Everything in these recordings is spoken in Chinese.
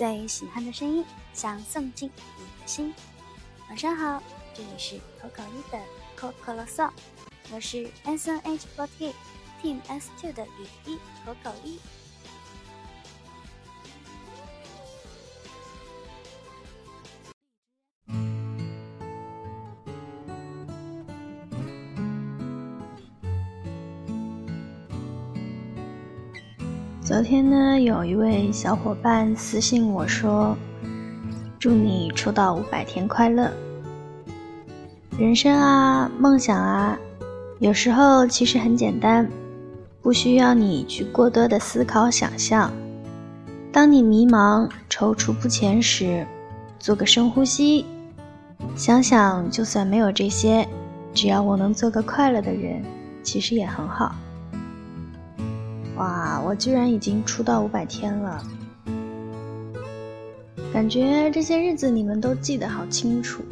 最喜欢的声音，想送进你的心。晚上好，这里是口口一的口口啰嗦，我是 SNH48 Team s Two 的雨衣口口一。昨天呢，有一位小伙伴私信我说：“祝你出道五百天快乐。”人生啊，梦想啊，有时候其实很简单，不需要你去过多的思考、想象。当你迷茫、踌躇不前时，做个深呼吸，想想就算没有这些，只要我能做个快乐的人，其实也很好。哇，我居然已经出道五百天了，感觉这些日子你们都记得好清楚。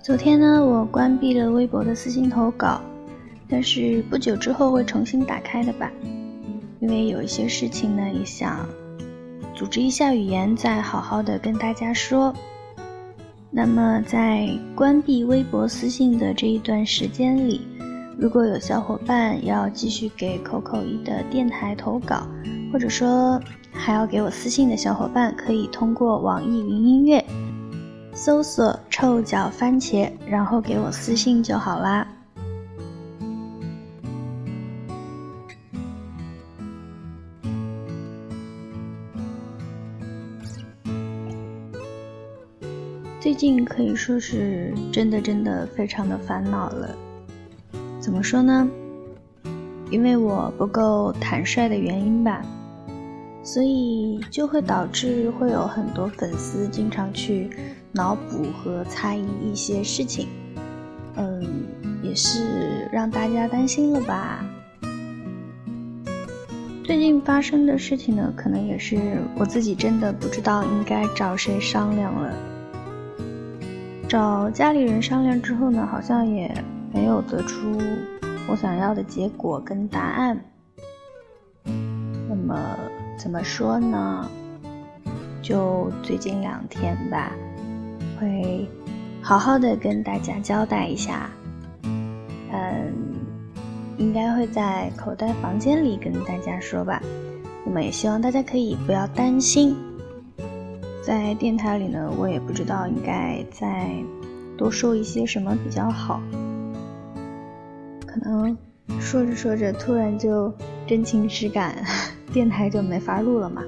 昨天呢，我关闭了微博的私信投稿，但是不久之后会重新打开的吧，因为有一些事情呢，也想组织一下语言，再好好的跟大家说。那么，在关闭微博私信的这一段时间里，如果有小伙伴要继续给 c o 一的电台投稿，或者说还要给我私信的小伙伴，可以通过网易云音乐搜索“臭脚番茄”，然后给我私信就好啦。可以说是真的，真的非常的烦恼了。怎么说呢？因为我不够坦率的原因吧，所以就会导致会有很多粉丝经常去脑补和猜疑一些事情。嗯，也是让大家担心了吧。最近发生的事情呢，可能也是我自己真的不知道应该找谁商量了。找家里人商量之后呢，好像也没有得出我想要的结果跟答案。那么怎么说呢？就最近两天吧，会好好的跟大家交代一下。嗯，应该会在口袋房间里跟大家说吧。那么也希望大家可以不要担心。在电台里呢，我也不知道应该再多说一些什么比较好。可能说着说着，突然就真情实感，电台就没法录了嘛。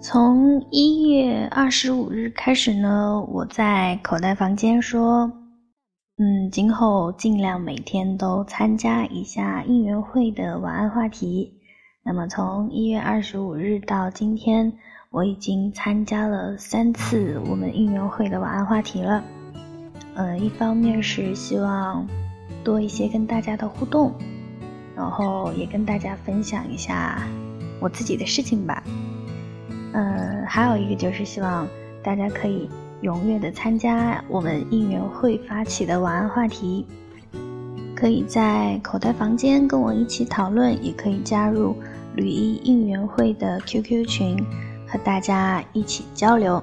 从一月二十五日开始呢，我在口袋房间说。嗯，今后尽量每天都参加一下应援会的晚安话题。那么从一月二十五日到今天，我已经参加了三次我们应援会的晚安话题了。呃，一方面是希望多一些跟大家的互动，然后也跟大家分享一下我自己的事情吧。呃，还有一个就是希望大家可以。踊跃的参加我们应援会发起的晚安话题，可以在口袋房间跟我一起讨论，也可以加入吕一应援会的 QQ 群，和大家一起交流。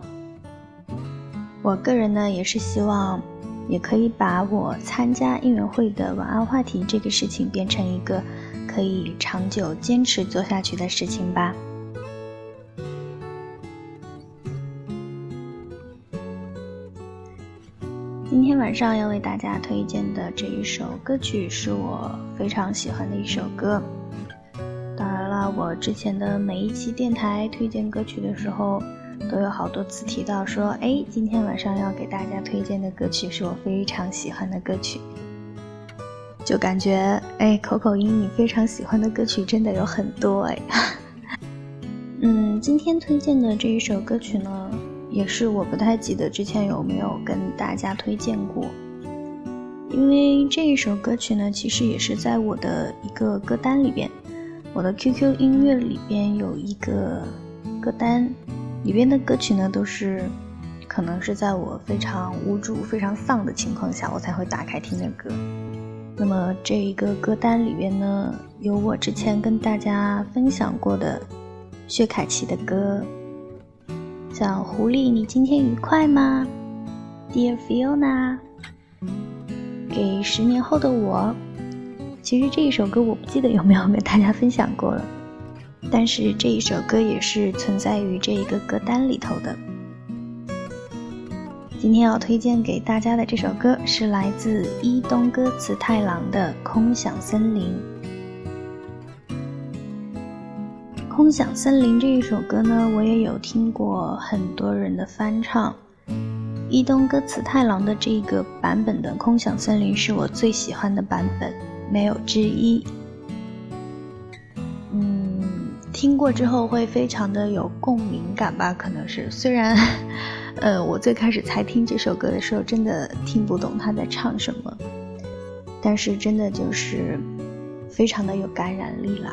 我个人呢，也是希望，也可以把我参加应援会的晚安话题这个事情，变成一个可以长久坚持做下去的事情吧。今天晚上要为大家推荐的这一首歌曲是我非常喜欢的一首歌。当然了，我之前的每一期电台推荐歌曲的时候，都有好多次提到说：“哎，今天晚上要给大家推荐的歌曲是我非常喜欢的歌曲。”就感觉哎，口口音，你非常喜欢的歌曲真的有很多哎。嗯，今天推荐的这一首歌曲呢。也是我不太记得之前有没有跟大家推荐过，因为这一首歌曲呢，其实也是在我的一个歌单里边，我的 QQ 音乐里边有一个歌单，里边的歌曲呢都是可能是在我非常无助、非常丧的情况下，我才会打开听的歌。那么这一个歌单里边呢，有我之前跟大家分享过的薛凯琪的歌。小狐狸，你今天愉快吗？Dear Fiona，给十年后的我。其实这一首歌我不记得有没有跟大家分享过了，但是这一首歌也是存在于这一个歌单里头的。今天要推荐给大家的这首歌是来自伊东歌词太郎的《空想森林》。《空想森林》这一首歌呢，我也有听过很多人的翻唱。伊东歌词太郎的这个版本的《空想森林》是我最喜欢的版本，没有之一。嗯，听过之后会非常的有共鸣感吧？可能是，虽然，呃，我最开始才听这首歌的时候，真的听不懂他在唱什么，但是真的就是，非常的有感染力了。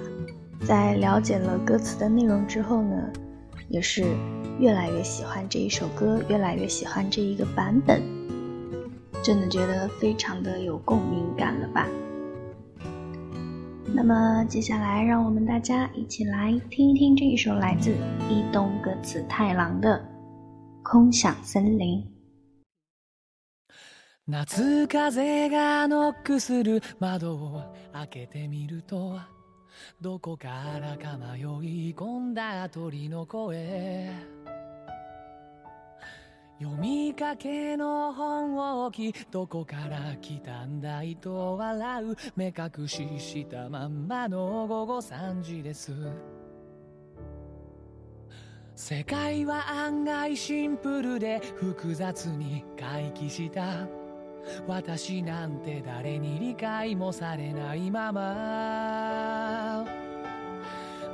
在了解了歌词的内容之后呢，也是越来越喜欢这一首歌，越来越喜欢这一个版本，真的觉得非常的有共鸣感了吧？那么接下来，让我们大家一起来听一听这一首来自伊东歌词太郎的《空想森林》。どこからか迷い込んだ鳥の声読みかけの本を置きどこから来たんだいと笑う目隠ししたまんまの午後3時です世界は案外シンプルで複雑に回帰した私なんて誰に理解もされないまま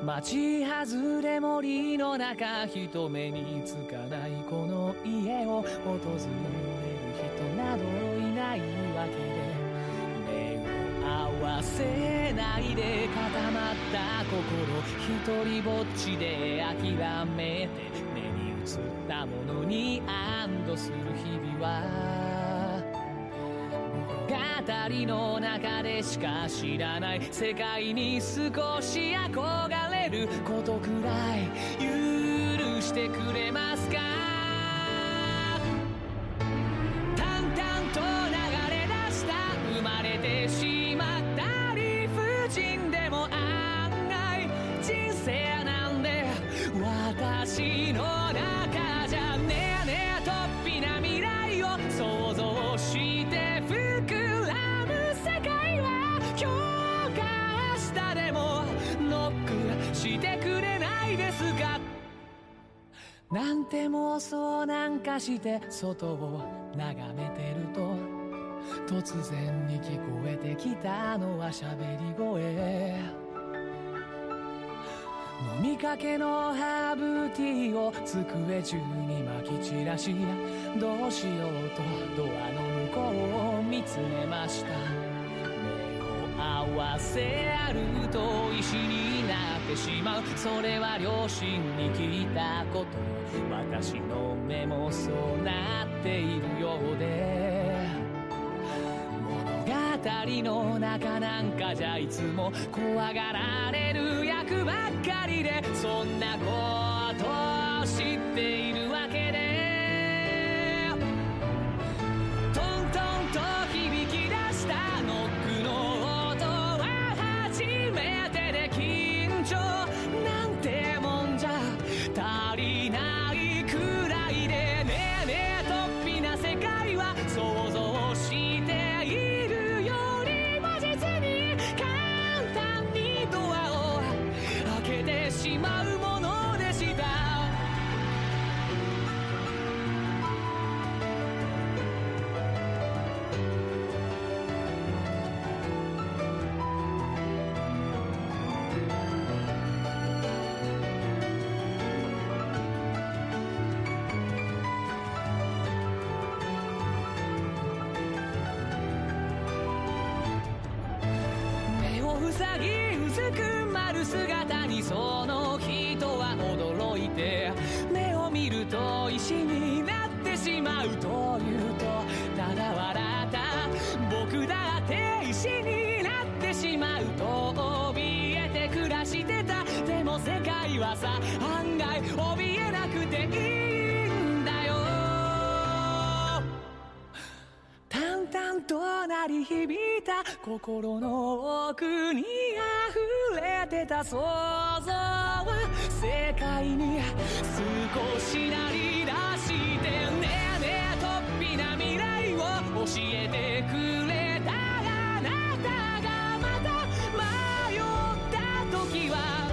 街外れ森の中人目につかないこの家を訪れる人などいないわけで目を合わせないで固まった心一人ぼっちで諦めて目に映ったものに安堵する日々は語りの中でしか知らない世界に少し憧れることくらい許してくれますなんかして外を眺めてると突然に聞こえてきたのは喋り声飲みかけのハーブティーを机中にまき散らしどうしようとドアの向こうを見つめました目を合わせると石になってしまうそれは両親に聞いたこと私の目もそうなっているようで物語の中なんかじゃいつも怖がられる役ばっかりでそんなことを知っている石になってしまうというとただ笑った僕だって石になってしまうと怯えて暮らしてたでも世界はさと鳴り響いた心の奥に溢れてた想像は世界に少しなり出してねえねえとっぴな未来を教えてくれたあなたがまた迷った時は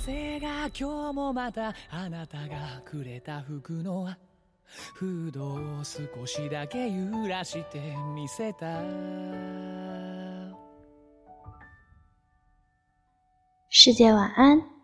風が今日もまたあなたがくれた服のフードを少しだけ揺らしてみせた世界晚安